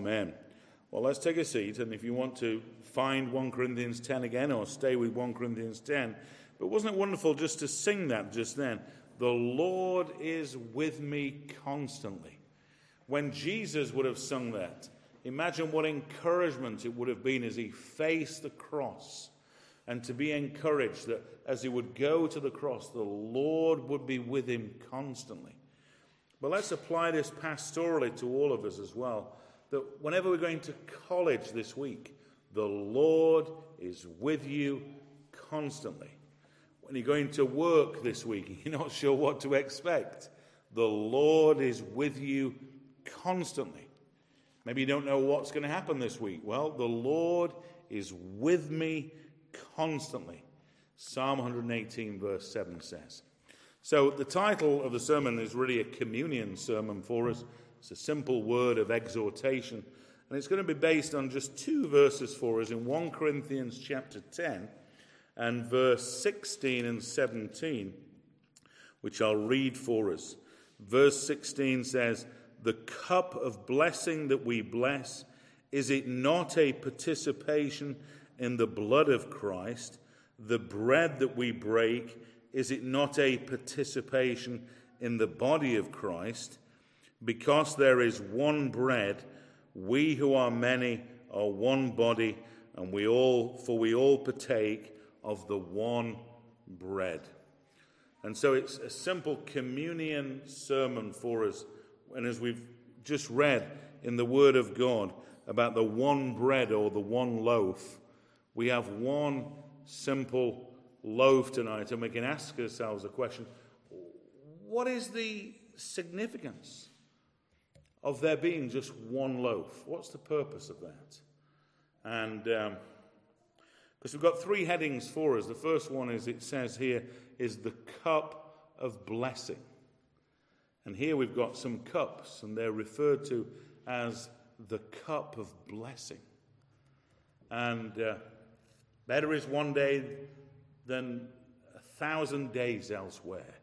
Amen. Well, let's take a seat, and if you want to find 1 Corinthians 10 again or stay with 1 Corinthians 10, but wasn't it wonderful just to sing that just then? The Lord is with me constantly. When Jesus would have sung that, imagine what encouragement it would have been as he faced the cross and to be encouraged that as he would go to the cross, the Lord would be with him constantly. But let's apply this pastorally to all of us as well. That whenever we're going to college this week, the Lord is with you constantly. When you're going to work this week, you're not sure what to expect, the Lord is with you constantly. Maybe you don't know what's going to happen this week. Well, the Lord is with me constantly. Psalm 118, verse 7 says. So, the title of the sermon is really a communion sermon for us. It's a simple word of exhortation, and it's going to be based on just two verses for us in 1 Corinthians chapter 10 and verse 16 and 17, which I'll read for us. Verse 16 says, The cup of blessing that we bless, is it not a participation in the blood of Christ? The bread that we break, is it not a participation in the body of Christ? Because there is one bread, we who are many are one body, and we all, for we all partake of the one bread. And so it's a simple communion sermon for us. And as we've just read in the Word of God about the one bread or the one loaf, we have one simple loaf tonight, and we can ask ourselves the question what is the significance of there being just one loaf? What's the purpose of that? And because um, we've got three headings for us. The first one is it says here is the cup of blessing. And here we've got some cups, and they're referred to as the cup of blessing. And uh, better is one day than a thousand days elsewhere.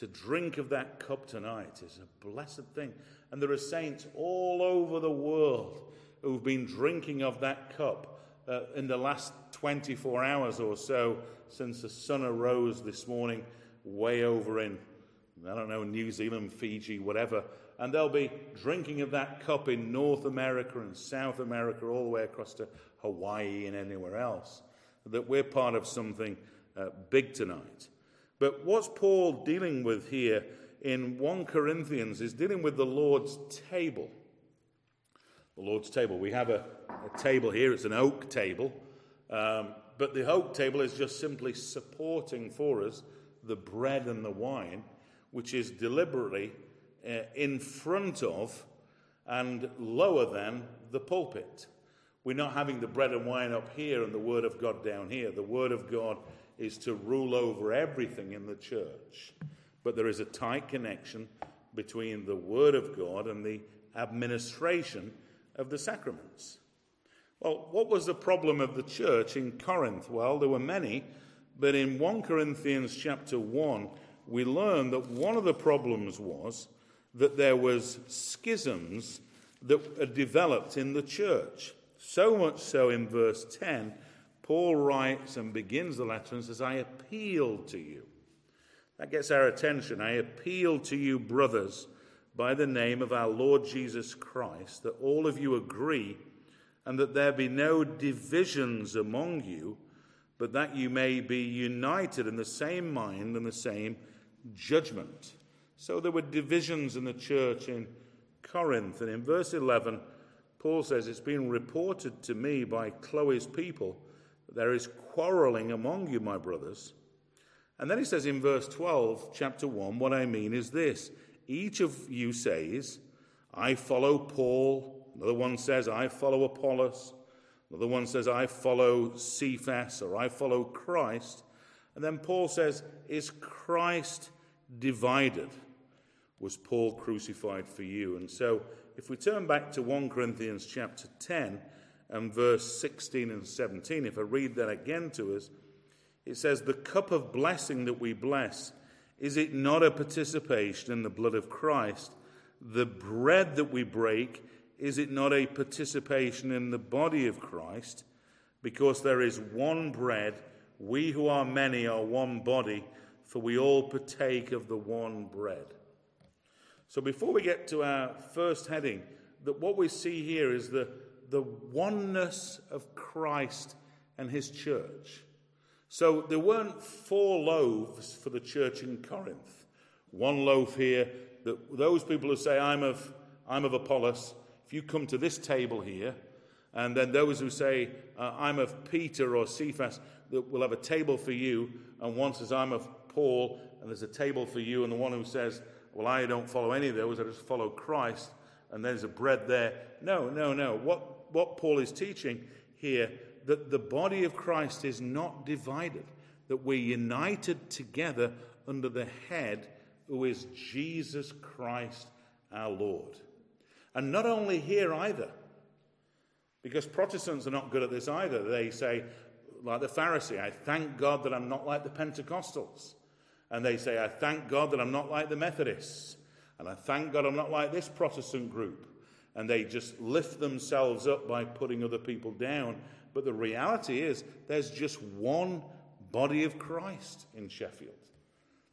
To drink of that cup tonight is a blessed thing. And there are saints all over the world who've been drinking of that cup uh, in the last 24 hours or so since the sun arose this morning, way over in, I don't know, New Zealand, Fiji, whatever. And they'll be drinking of that cup in North America and South America, all the way across to Hawaii and anywhere else. That we're part of something uh, big tonight. But what's Paul dealing with here in 1 Corinthians is dealing with the Lord's table. The Lord's table. We have a, a table here, it's an oak table, um, but the oak table is just simply supporting for us the bread and the wine, which is deliberately uh, in front of and lower than the pulpit. We're not having the bread and wine up here and the Word of God down here. The Word of God is to rule over everything in the church. But there is a tight connection between the Word of God and the administration of the sacraments. Well, what was the problem of the church in Corinth? Well, there were many, but in 1 Corinthians chapter 1, we learn that one of the problems was that there was schisms that developed in the church. So much so in verse 10 Paul writes and begins the letter and says, I appeal to you. That gets our attention. I appeal to you, brothers, by the name of our Lord Jesus Christ, that all of you agree and that there be no divisions among you, but that you may be united in the same mind and the same judgment. So there were divisions in the church in Corinth. And in verse 11, Paul says, It's been reported to me by Chloe's people there is quarreling among you, my brothers. And then he says in verse 12, chapter 1, what I mean is this each of you says, I follow Paul. Another one says, I follow Apollos. Another one says, I follow Cephas or I follow Christ. And then Paul says, Is Christ divided? Was Paul crucified for you? And so if we turn back to 1 Corinthians chapter 10, and verse 16 and 17, if I read that again to us, it says, The cup of blessing that we bless, is it not a participation in the blood of Christ? The bread that we break, is it not a participation in the body of Christ? Because there is one bread, we who are many are one body, for we all partake of the one bread. So before we get to our first heading, that what we see here is the, the oneness of Christ and his church. So there weren't four loaves for the church in Corinth. One loaf here, that those people who say, I'm of, I'm of Apollos, if you come to this table here, and then those who say, uh, I'm of Peter or Cephas, that will have a table for you, and one says, I'm of Paul, and there's a table for you, and the one who says, Well, I don't follow any of those, I just follow Christ, and there's a bread there. No, no, no. What, what Paul is teaching here, that the body of Christ is not divided, that we're united together under the head who is Jesus Christ our Lord. And not only here either, because Protestants are not good at this either. They say, like the Pharisee, I thank God that I'm not like the Pentecostals. And they say, I thank God that I'm not like the Methodists. And I thank God I'm not like this Protestant group. And they just lift themselves up by putting other people down. But the reality is, there's just one body of Christ in Sheffield.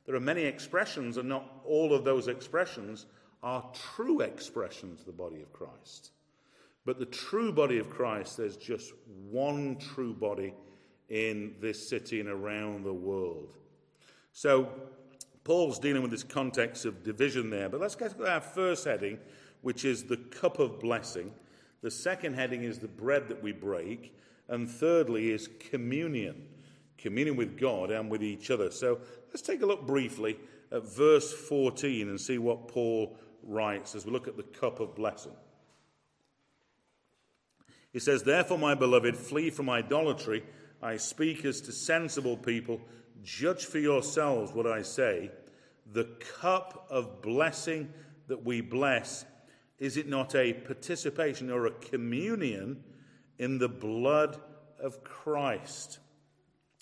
There are many expressions, and not all of those expressions are true expressions of the body of Christ. But the true body of Christ, there's just one true body in this city and around the world. So, Paul's dealing with this context of division there. But let's get to our first heading, which is the cup of blessing. The second heading is the bread that we break. And thirdly is communion, communion with God and with each other. So let's take a look briefly at verse 14 and see what Paul writes as we look at the cup of blessing. He says, Therefore, my beloved, flee from idolatry. I speak as to sensible people. Judge for yourselves what I say. The cup of blessing that we bless, is it not a participation or a communion in the blood of Christ?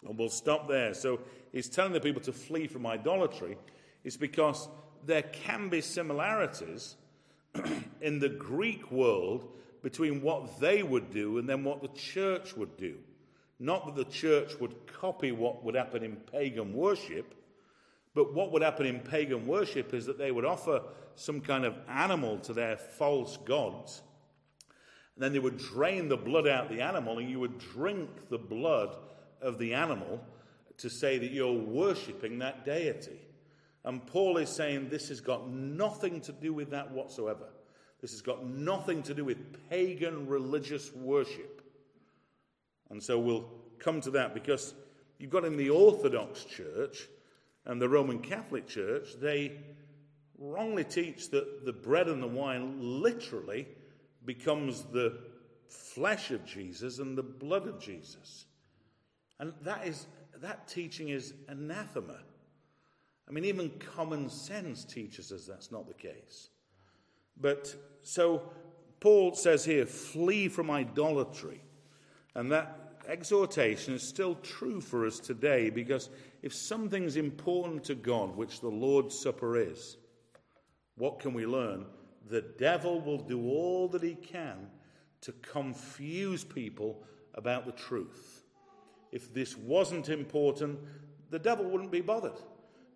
And we'll stop there. So he's telling the people to flee from idolatry. It's because there can be similarities in the Greek world between what they would do and then what the church would do. Not that the church would copy what would happen in pagan worship, but what would happen in pagan worship is that they would offer some kind of animal to their false gods. And then they would drain the blood out of the animal, and you would drink the blood of the animal to say that you're worshipping that deity. And Paul is saying this has got nothing to do with that whatsoever. This has got nothing to do with pagan religious worship. And so we'll come to that because you've got in the Orthodox Church and the Roman Catholic Church, they wrongly teach that the bread and the wine literally becomes the flesh of Jesus and the blood of Jesus. And that is that teaching is anathema. I mean, even common sense teaches us that's not the case. But so Paul says here, flee from idolatry. And that exhortation is still true for us today because if something's important to God, which the Lord's Supper is, what can we learn? The devil will do all that he can to confuse people about the truth. If this wasn't important, the devil wouldn't be bothered.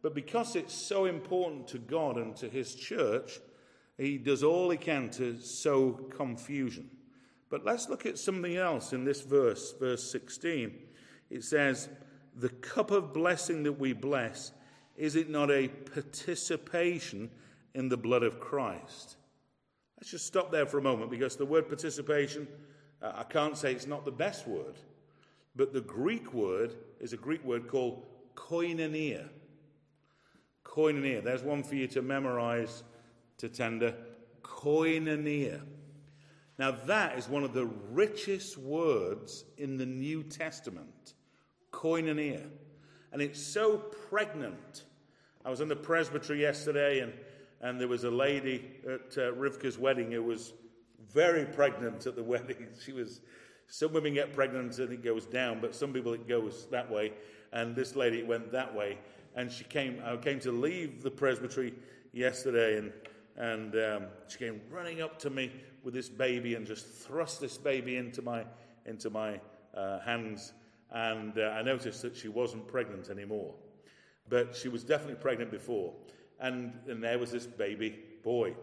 But because it's so important to God and to his church, he does all he can to sow confusion. But let's look at something else in this verse, verse 16. It says, The cup of blessing that we bless, is it not a participation in the blood of Christ? Let's just stop there for a moment because the word participation, uh, I can't say it's not the best word, but the Greek word is a Greek word called koinonia. Koinonia. There's one for you to memorize Tatenda koinonia. Now, that is one of the richest words in the New Testament koinonia. And ear. And it's so pregnant. I was in the presbytery yesterday, and, and there was a lady at uh, Rivka's wedding who was very pregnant at the wedding. She was, some women get pregnant and it goes down, but some people it goes that way. And this lady went that way. And she came, I came to leave the presbytery yesterday, and And um, she came running up to me with this baby and just thrust this baby into my, into my uh, hands. And uh, I noticed that she wasn't pregnant anymore. But she was definitely pregnant before. And, and there was this baby boy.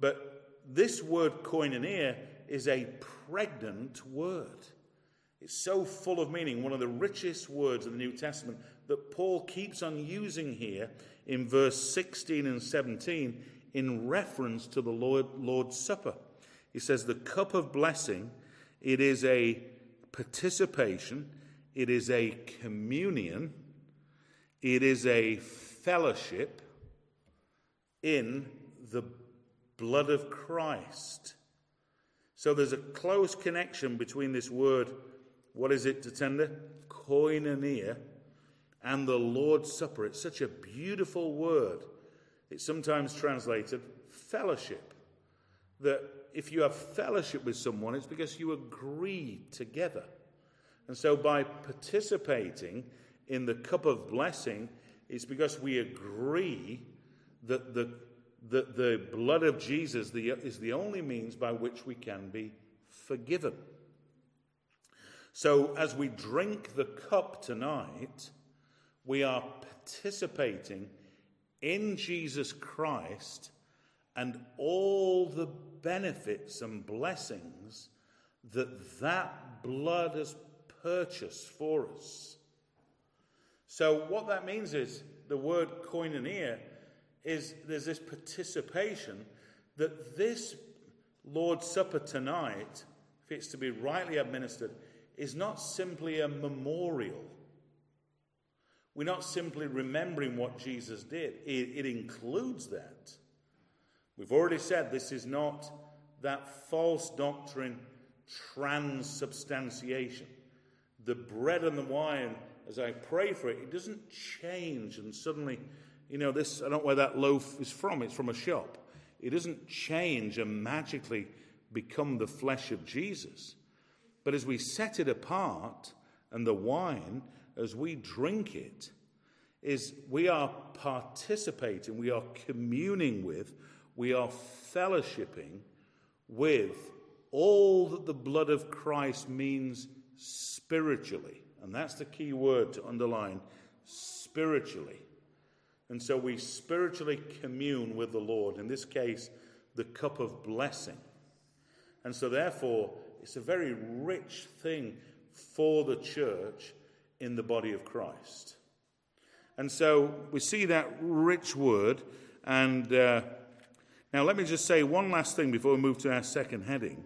But this word koinonia is a pregnant word. It's so full of meaning, one of the richest words of the New Testament that Paul keeps on using here in verse 16 and 17 in reference to the Lord, Lord's Supper. He says, The cup of blessing, it is a participation, it is a communion, it is a fellowship in the blood of Christ. So there's a close connection between this word, what is it, Tatenda? Koinonia, and the Lord's Supper. It's such a beautiful word. It's sometimes translated fellowship. That if you have fellowship with someone, it's because you agree together. And so by participating in the cup of blessing, it's because we agree that the, that the blood of Jesus is the only means by which we can be forgiven. So as we drink the cup tonight, we are participating in Jesus Christ and all the benefits and blessings that that blood has purchased for us. So, what that means is the word koinonia is there's this participation that this Lord's Supper tonight, if it's to be rightly administered, is not simply a memorial we're not simply remembering what Jesus did, it, it includes that. We've already said this is not that false doctrine, transubstantiation. The bread and the wine, as I pray for it, it doesn't change and suddenly, you know, this, I don't know where that loaf is from, it's from a shop. It doesn't change and magically become the flesh of Jesus. But as we set it apart, and the wine, as we drink it is we are participating, we are communing with, we are fellowshipping with all that the blood of Christ means spiritually. And that's the key word to underline spiritually. And so we spiritually commune with the Lord, in this case, the cup of blessing. And so, therefore, it's a very rich thing for the church in the body of Christ. And so we see that rich word. And uh, now let me just say one last thing before we move to our second heading.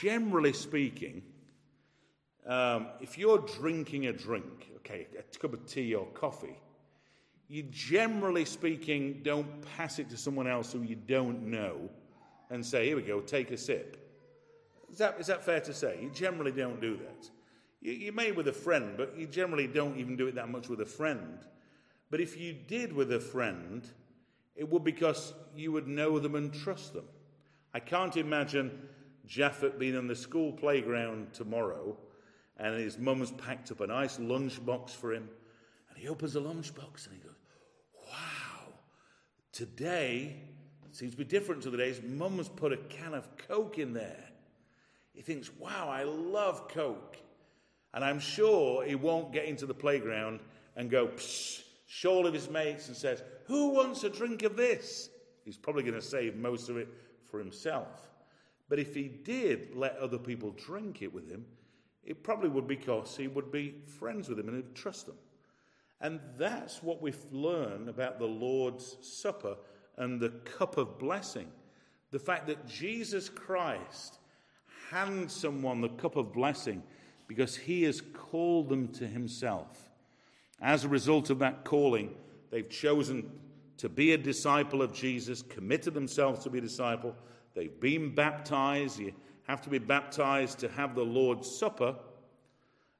Generally speaking, um, if you're drinking a drink, okay, a cup of tea or coffee, you generally speaking don't pass it to someone else who you don't know and say, here we go, take a sip. Is that, is that fair to say? You generally don't do that. You, you may with a friend, but you generally don't even do it that much with a friend. But if you did with a friend, it would because you would know them and trust them. I can't imagine Japheth being on the school playground tomorrow and his mum's packed up a nice lunchbox for him. And he opens the lunchbox and he goes, Wow, today seems to be different to the days. Mum's put a can of Coke in there. He thinks, Wow, I love Coke. And I'm sure he won't get into the playground and go, psh, show all of his mates and says, Who wants a drink of this? He's probably going to save most of it for himself. But if he did let other people drink it with him, it probably would be because he would be friends with them and he'd trust them. And that's what we've learned about the Lord's Supper and the cup of blessing. The fact that Jesus Christ hands someone the cup of blessing because he has called them to himself. As a result of that calling, they've chosen to be a disciple of Jesus, committed themselves to be a disciple. They've been baptized. You have to be baptized to have the Lord's Supper.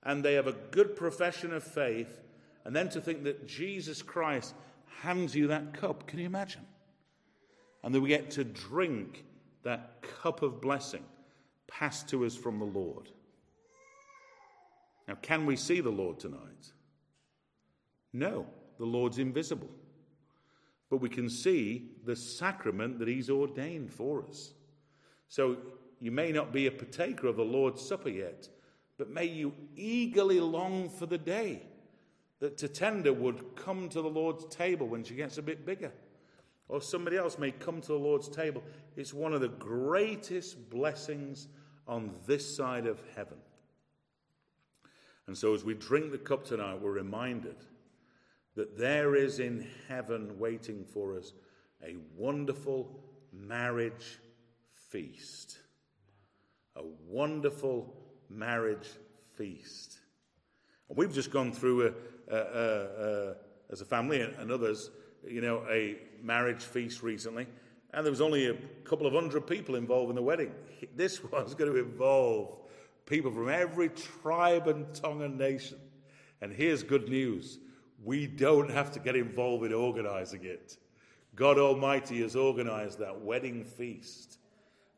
And they have a good profession of faith. And then to think that Jesus Christ hands you that cup. Can you imagine? And that we get to drink that cup of blessing passed to us from the Lord. Now, can we see the Lord tonight? No, the Lord's invisible. but we can see the sacrament that He's ordained for us. So you may not be a partaker of the Lord's Supper yet, but may you eagerly long for the day that Tatenda would come to the Lord's table when she gets a bit bigger. Or somebody else may come to the Lord's table. It's one of the greatest blessings on this side of heaven. And so, as we drink the cup tonight, we're reminded that there is in heaven waiting for us a wonderful marriage feast. A wonderful marriage feast. And we've just gone through, a, a, a, as a family and others, you know, a marriage feast recently, and there was only a couple of hundred people involved in the wedding. This one's going to involve people from every tribe and tongue and nation. And here's good news we don't have to get involved in organizing it. God Almighty has organized that wedding feast,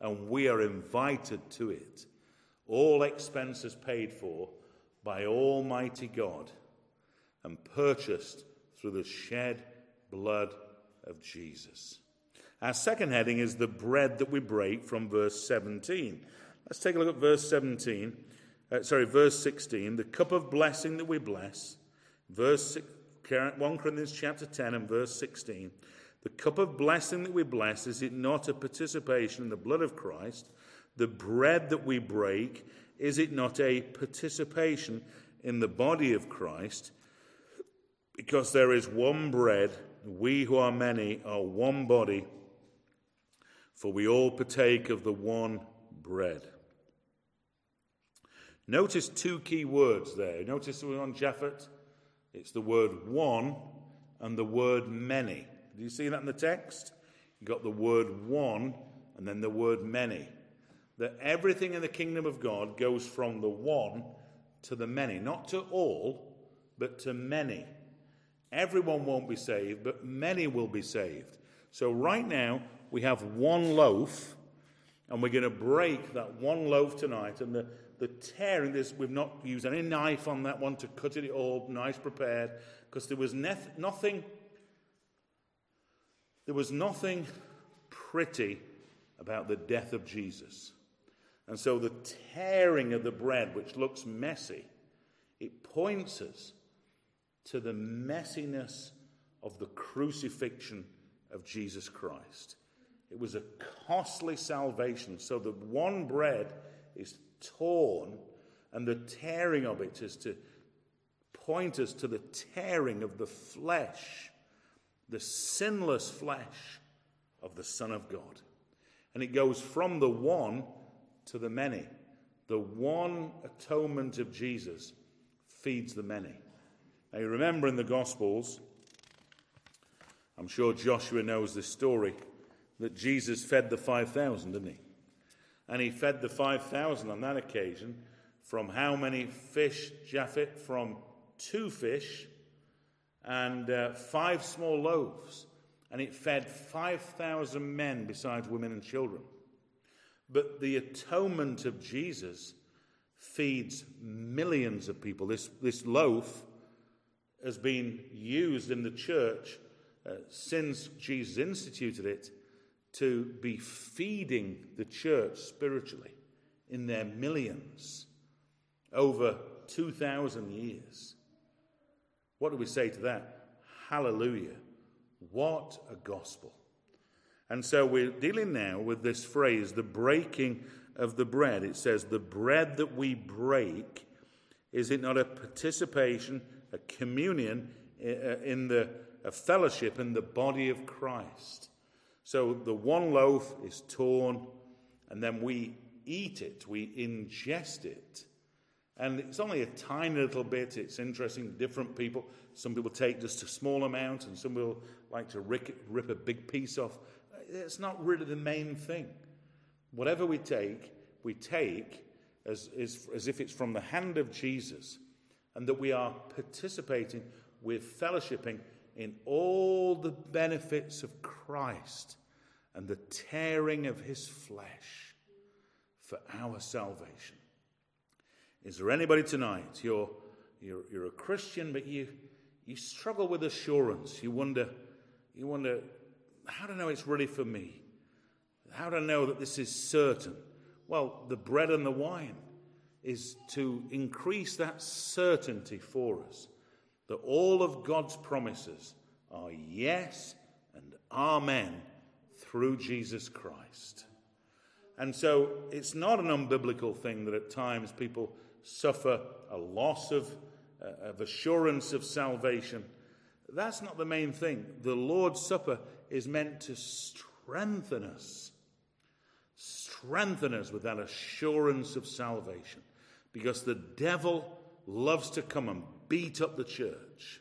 and we are invited to it. All expenses paid for by Almighty God and purchased through the shed blood of Jesus. Our second heading is the bread that we break from verse 17. Let's take a look at verse 17. Uh, sorry, verse 16. The cup of blessing that we bless. Verse 1 Corinthians chapter 10 and verse 16. The cup of blessing that we bless, is it not a participation in the blood of Christ? The bread that we break, is it not a participation in the body of Christ? Because there is one bread, we who are many are one body, for we all partake of the one bread. Notice two key words there. Notice on Japheth. It's the word one and the word many. Do you see that in the text? You've got the word one and then the word many. That everything in the kingdom of God goes from the one to the many. Not to all, but to many. Everyone won't be saved, but many will be saved. So, right now, we have one loaf, and we're going to break that one loaf tonight. And the, the tearing, this, we've not used any knife on that one to cut it all nice prepared, because there was nothing. There was nothing pretty about the death of Jesus. And so the tearing of the bread, which looks messy, it points us to the messiness of the crucifixion of Jesus Christ. It was a costly salvation. So the one bread is torn, and the tearing of it is to point us to the tearing of the flesh, the sinless flesh of the Son of God. And it goes from the one to the many. The one atonement of Jesus feeds the many. Now, you remember in the Gospels, I'm sure Joshua knows this story, that Jesus fed the 5,000, didn't he? And he fed the 5,000 on that occasion from how many fish, Japheth? From two fish and uh, five small loaves. And it fed 5,000 men besides women and children. But the atonement of Jesus feeds millions of people. This, this loaf has been used in the church uh, since Jesus instituted it to be feeding the church spiritually in their millions over 2,000 years. What do we say to that? Hallelujah. What a gospel. And so we're dealing now with this phrase, the breaking of the bread. It says, the bread that we break, is it not a participation, a communion uh, in the a fellowship in the body of Christ? So the one loaf is torn, and then we eat it, we ingest it. And it's only a tiny little bit. It's interesting. Different people, some people take just a small amount, and some will like to rip, rip a big piece off. It's not really the main thing. Whatever we take, we take as, as, as if it's from the hand of Jesus, and that we are participating, with fellowshipping in all the benefits of Christ and the tearing of his flesh for our salvation. Is there anybody tonight? You're, you're, you're a Christian, but you, you struggle with assurance. You wonder, You wonder, how do I know it's really for me? How do I know that this is certain? Well, the bread and the wine is to increase that certainty for us that all of God's promises are yes and amen through Jesus Christ. And so it's not an unbiblical thing that at times people suffer a loss of, uh, of assurance of salvation. That's not the main thing. The Lord's Supper is meant to strengthen us, strengthen us with that assurance of salvation, because the devil loves to come and beat up the church.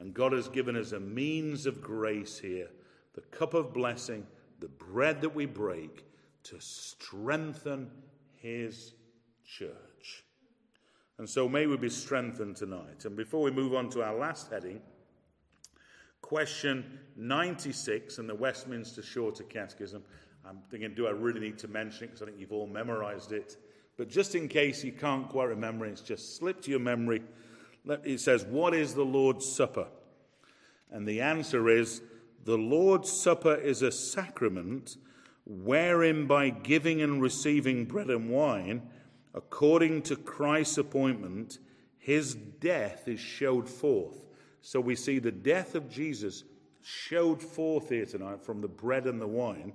And God has given us a means of grace here the cup of blessing, the bread that we break to strengthen his church. And so may we be strengthened tonight. And before we move on to our last heading, question 96 in the Westminster Shorter Catechism. I'm thinking, do I really need to mention it? Because I think you've all memorized it. But just in case you can't quite remember it, it's just slipped to your memory. It says, What is the Lord's Supper? And the answer is, The Lord's Supper is a sacrament wherein by giving and receiving bread and wine, according to Christ's appointment, his death is showed forth. So we see the death of Jesus showed forth here tonight from the bread and the wine.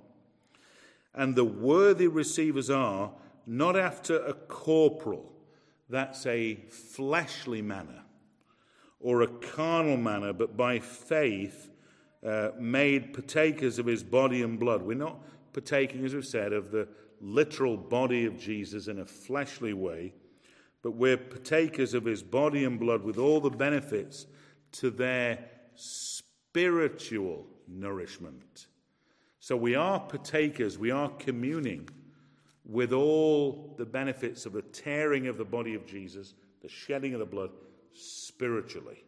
And the worthy receivers are not after a corporal, that's a fleshly manner, or a carnal manner, but by faith uh, made partakers of his body and blood. We're not partaking, as we've said, of the literal body of Jesus in a fleshly way, but we're partakers of his body and blood with all the benefits to their spiritual nourishment. So we are partakers, we are communing with all the benefits of the tearing of the body of Jesus, the shedding of the blood spiritually.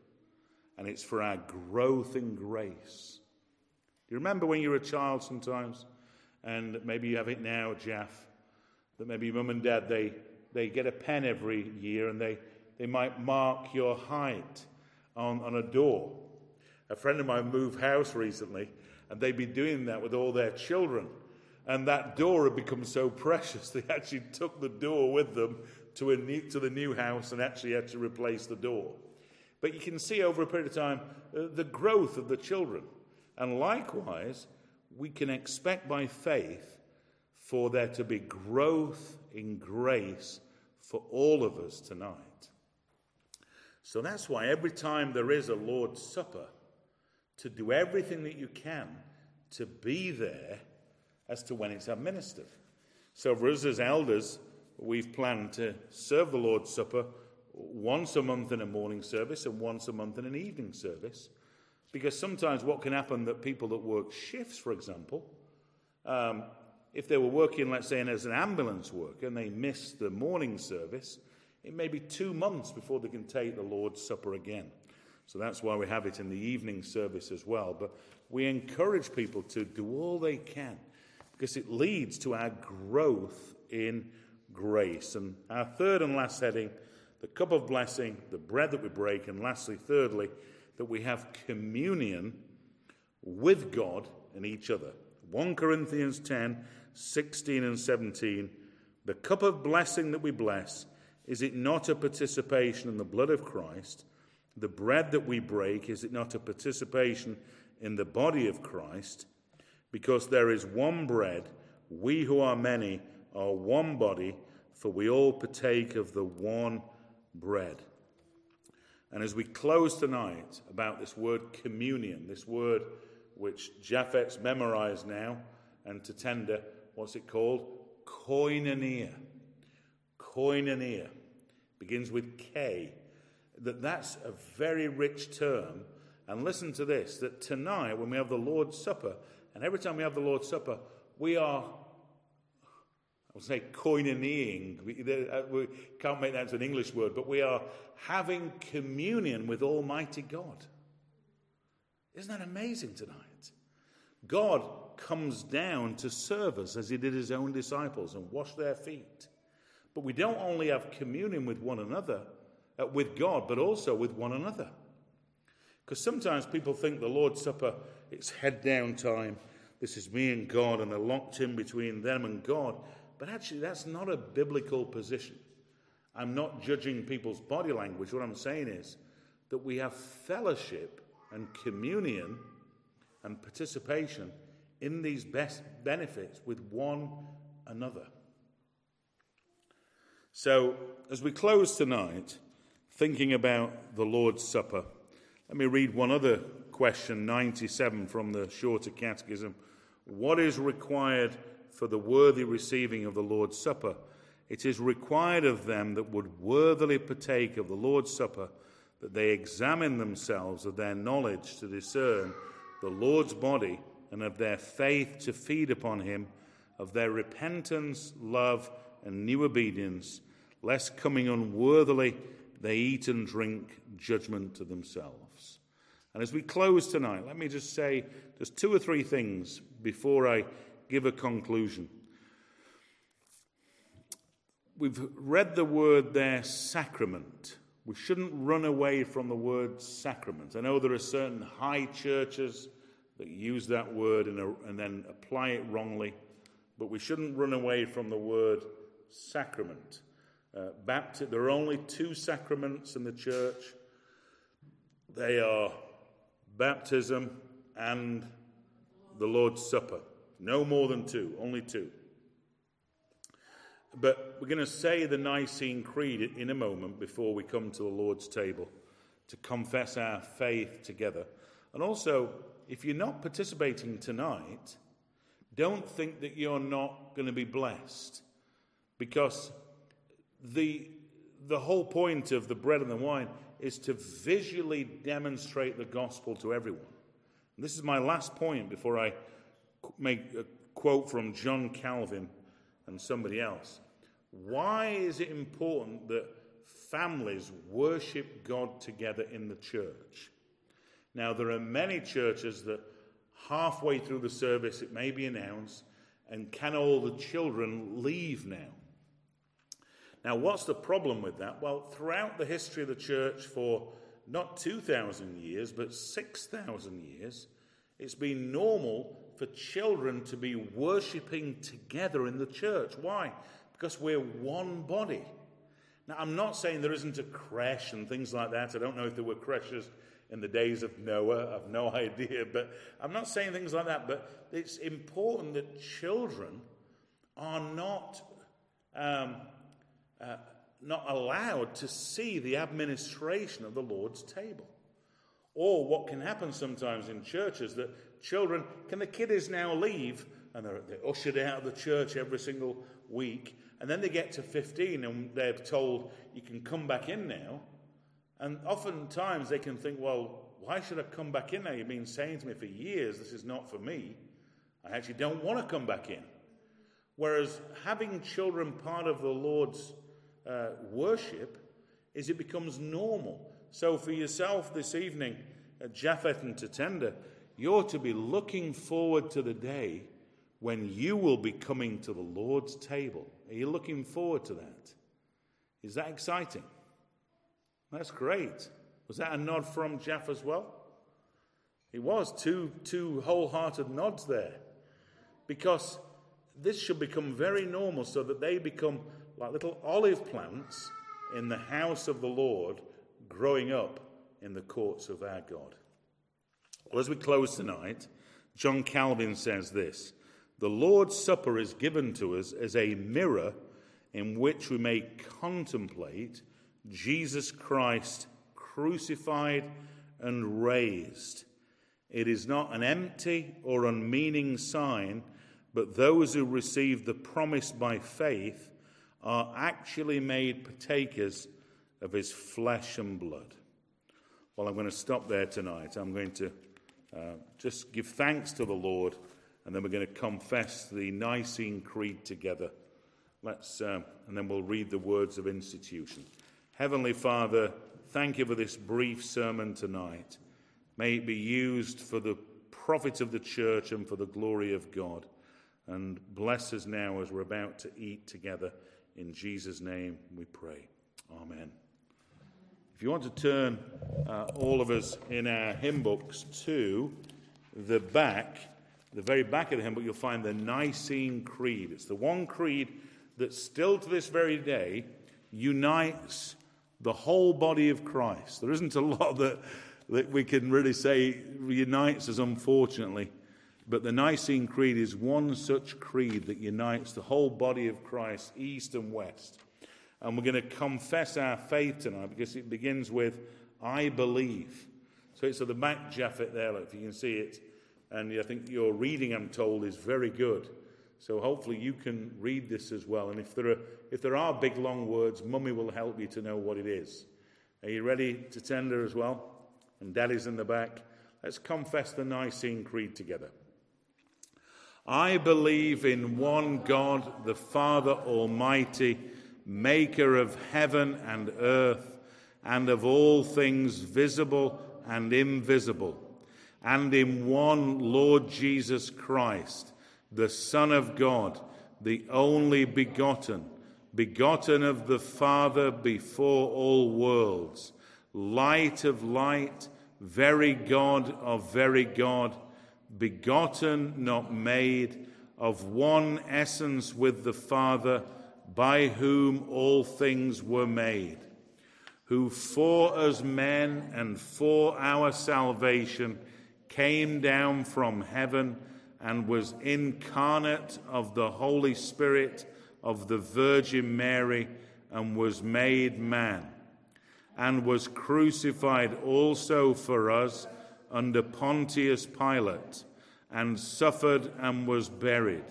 And it's for our growth in grace. Do you remember when you were a child sometimes? and maybe you have it now, Jeff, that maybe mum and dad, they, they get a pen every year and they, they might mark your height on, on a door. A friend of mine moved house recently, and they'd been doing that with all their children. And that door had become so precious, they actually took the door with them to, a new, to the new house and actually had to replace the door. But you can see over a period of time uh, the growth of the children. And likewise, we can expect by faith for there to be growth in grace for all of us tonight. So that's why every time there is a Lord's Supper, to do everything that you can to be there as to when it's administered. So for us as elders, we've planned to serve the Lord's Supper once a month in a morning service and once a month in an evening service. Because sometimes what can happen that people that work shifts, for example, um, if they were working, let's say, as an ambulance worker and they miss the morning service, it may be two months before they can take the Lord's Supper again. So that's why we have it in the evening service as well. But we encourage people to do all they can because it leads to our growth in grace. And our third and last heading the cup of blessing, the bread that we break, and lastly, thirdly, that we have communion with God and each other. 1 Corinthians 10 16 and 17. The cup of blessing that we bless, is it not a participation in the blood of Christ? The bread that we break, is it not a participation in the body of Christ? Because there is one bread, we who are many are one body, for we all partake of the one bread. And as we close tonight about this word communion, this word which Japheth's memorized now, and Tatenda, what's it called? Koinonia. Koinonia begins with K. That that's a very rich term. And listen to this that tonight, when we have the Lord's Supper, and every time we have the Lord's Supper, we are I'll say koinoneing. We, uh, we can't make that into an English word, but we are having communion with Almighty God. Isn't that amazing tonight? God comes down to serve us as he did his own disciples and wash their feet. But we don't only have communion with one another, uh, with God, but also with one another. Because sometimes people think the Lord's Supper, it's head down time. This is me and God, and they're locked in between them and God. But actually, that's not a biblical position. I'm not judging people's body language. What I'm saying is that we have fellowship and communion and participation in these best benefits with one another. So, as we close tonight, thinking about the Lord's Supper, let me read one other question 97 from the Shorter Catechism. What is required for the worthy receiving of the Lord's Supper? It is required of them that would worthily partake of the Lord's Supper that they examine themselves of their knowledge to discern the Lord's body and of their faith to feed upon him, of their repentance, love, and new obedience lest coming unworthily they eat and drink judgment to themselves. And as we close tonight, let me just say just two or three things before I give a conclusion. We've read the word there, sacrament. We shouldn't run away from the word sacrament. I know there are certain high churches that use that word and, and then apply it wrongly, but we shouldn't run away from the word sacrament. Uh, bapti- there are only two sacraments in the church. They are baptism and the Lord's Supper. No more than two, only two. But we're going to say the Nicene Creed in a moment before we come to the Lord's table to confess our faith together. And also, if you're not participating tonight, don't think that you're not going to be blessed because the, the whole point of the bread and the wine is to visually demonstrate the gospel to everyone. And this is my last point before I make a quote from John Calvin and somebody else. Why is it important that families worship God together in the church? Now, there are many churches that halfway through the service it may be announced, and can all the children leave now? Now, what's the problem with that? Well, throughout the history of the church for not 2,000 years, but 6,000 years, it's been normal for children to be worshipping together in the church. Why? Because we're one body. Now, I'm not saying there isn't a creche and things like that. I don't know if there were creches in the days of Noah. I've no idea. But I'm not saying things like that. But it's important that children are not. Um, uh, not allowed to see the administration of the Lord's table. Or what can happen sometimes in churches that children, can the kiddies now leave? And they're, they're ushered out of the church every single week. And then they get to 15 and they're told, you can come back in now. And oftentimes they can think, well, why should I come back in now? You've been saying to me for years, this is not for me. I actually don't want to come back in. Whereas having children part of the Lord's uh, worship is it becomes normal. So for yourself this evening at Japheth and Tatenda, you're to be looking forward to the day when you will be coming to the Lord's table. Are you looking forward to that? Is that exciting? That's great. Was that a nod from Jeff as well? It was two, two wholehearted nods there. Because this should become very normal so that they become like little olive plants in the house of the Lord, growing up in the courts of our God. Well, as we close tonight, John Calvin says this The Lord's Supper is given to us as a mirror in which we may contemplate Jesus Christ crucified and raised. It is not an empty or unmeaning sign, but those who receive the promise by faith are actually made partakers of his flesh and blood. Well, I'm going to stop there tonight. I'm going to uh, just give thanks to the Lord, and then we're going to confess the Nicene Creed together. Let's, uh, and then we'll read the words of institution. Heavenly Father, thank you for this brief sermon tonight. May it be used for the profit of the church and for the glory of God. And bless us now as we're about to eat together. In Jesus' name we pray. Amen. If you want to turn uh, all of us in our hymn books to the back, the very back of the hymn book, you'll find the Nicene Creed. It's the one creed that still to this very day unites the whole body of Christ. There isn't a lot that, that we can really say unites us, unfortunately. But the Nicene Creed is one such creed that unites the whole body of Christ, east and west. And we're going to confess our faith tonight because it begins with, I believe. So it's at the back, Japheth, there, if you can see it. And I think your reading, I'm told, is very good. So hopefully you can read this as well. And if there are, if there are big, long words, Mummy will help you to know what it is. Are you ready Tatenda as well? And Daddy's in the back. Let's confess the Nicene Creed together. I believe in one God, the Father Almighty, maker of heaven and earth, and of all things visible and invisible, and in one Lord Jesus Christ, the Son of God, the only begotten, begotten of the Father before all worlds, light of light, very God of very God begotten, not made, of one essence with the Father, by whom all things were made, who for us men and for our salvation came down from heaven and was incarnate of the Holy Spirit of the Virgin Mary and was made man, and was crucified also for us under Pontius Pilate, and suffered and was buried.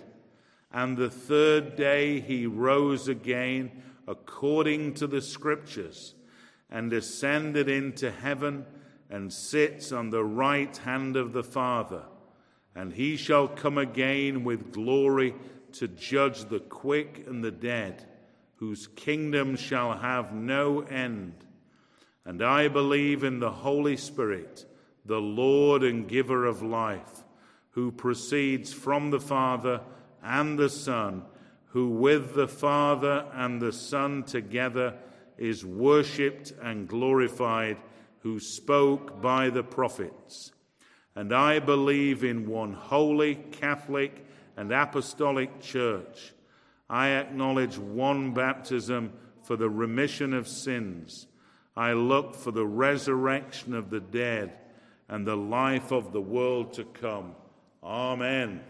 And the third day he rose again according to the Scriptures, and ascended into heaven, and sits on the right hand of the Father. And he shall come again with glory to judge the quick and the dead, whose kingdom shall have no end. And I believe in the Holy Spirit the Lord and giver of life, who proceeds from the Father and the Son, who with the Father and the Son together is worshipped and glorified, who spoke by the prophets. And I believe in one holy, Catholic, and apostolic church. I acknowledge one baptism for the remission of sins. I look for the resurrection of the dead and the life of the world to come. Amen.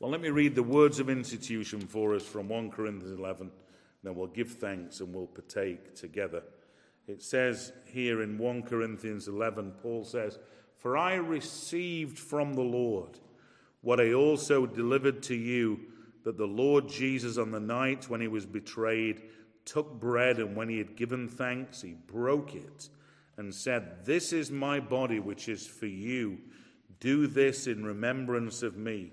Well, let me read the words of institution for us from 1 Corinthians 11. Then we'll give thanks and we'll partake together. It says here in 1 Corinthians 11, Paul says, For I received from the Lord what I also delivered to you, that the Lord Jesus, on the night when he was betrayed, took bread, and when he had given thanks, he broke it and said, This is my body, which is for you. Do this in remembrance of me.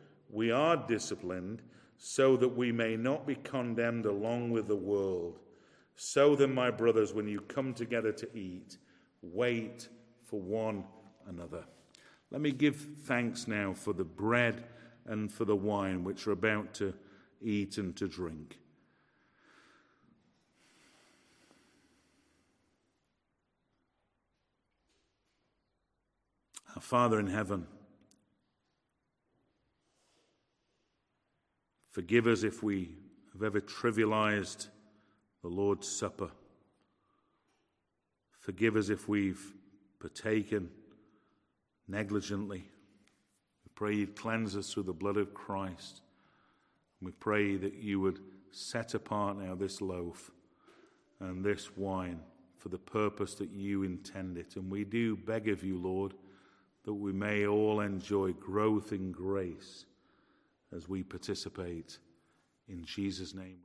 we are disciplined so that we may not be condemned along with the world. So then, my brothers, when you come together to eat, wait for one another. Let me give thanks now for the bread and for the wine which are about to eat and to drink. Our Father in heaven, forgive us if we have ever trivialized the Lord's Supper Forgive us if we've partaken negligently. We pray you'd cleanse us through the blood of Christ. We pray that you would set apart now this loaf and this wine for the purpose that you intend it. And we do beg of you, Lord, that we may all enjoy growth in grace as we participate. In Jesus' name.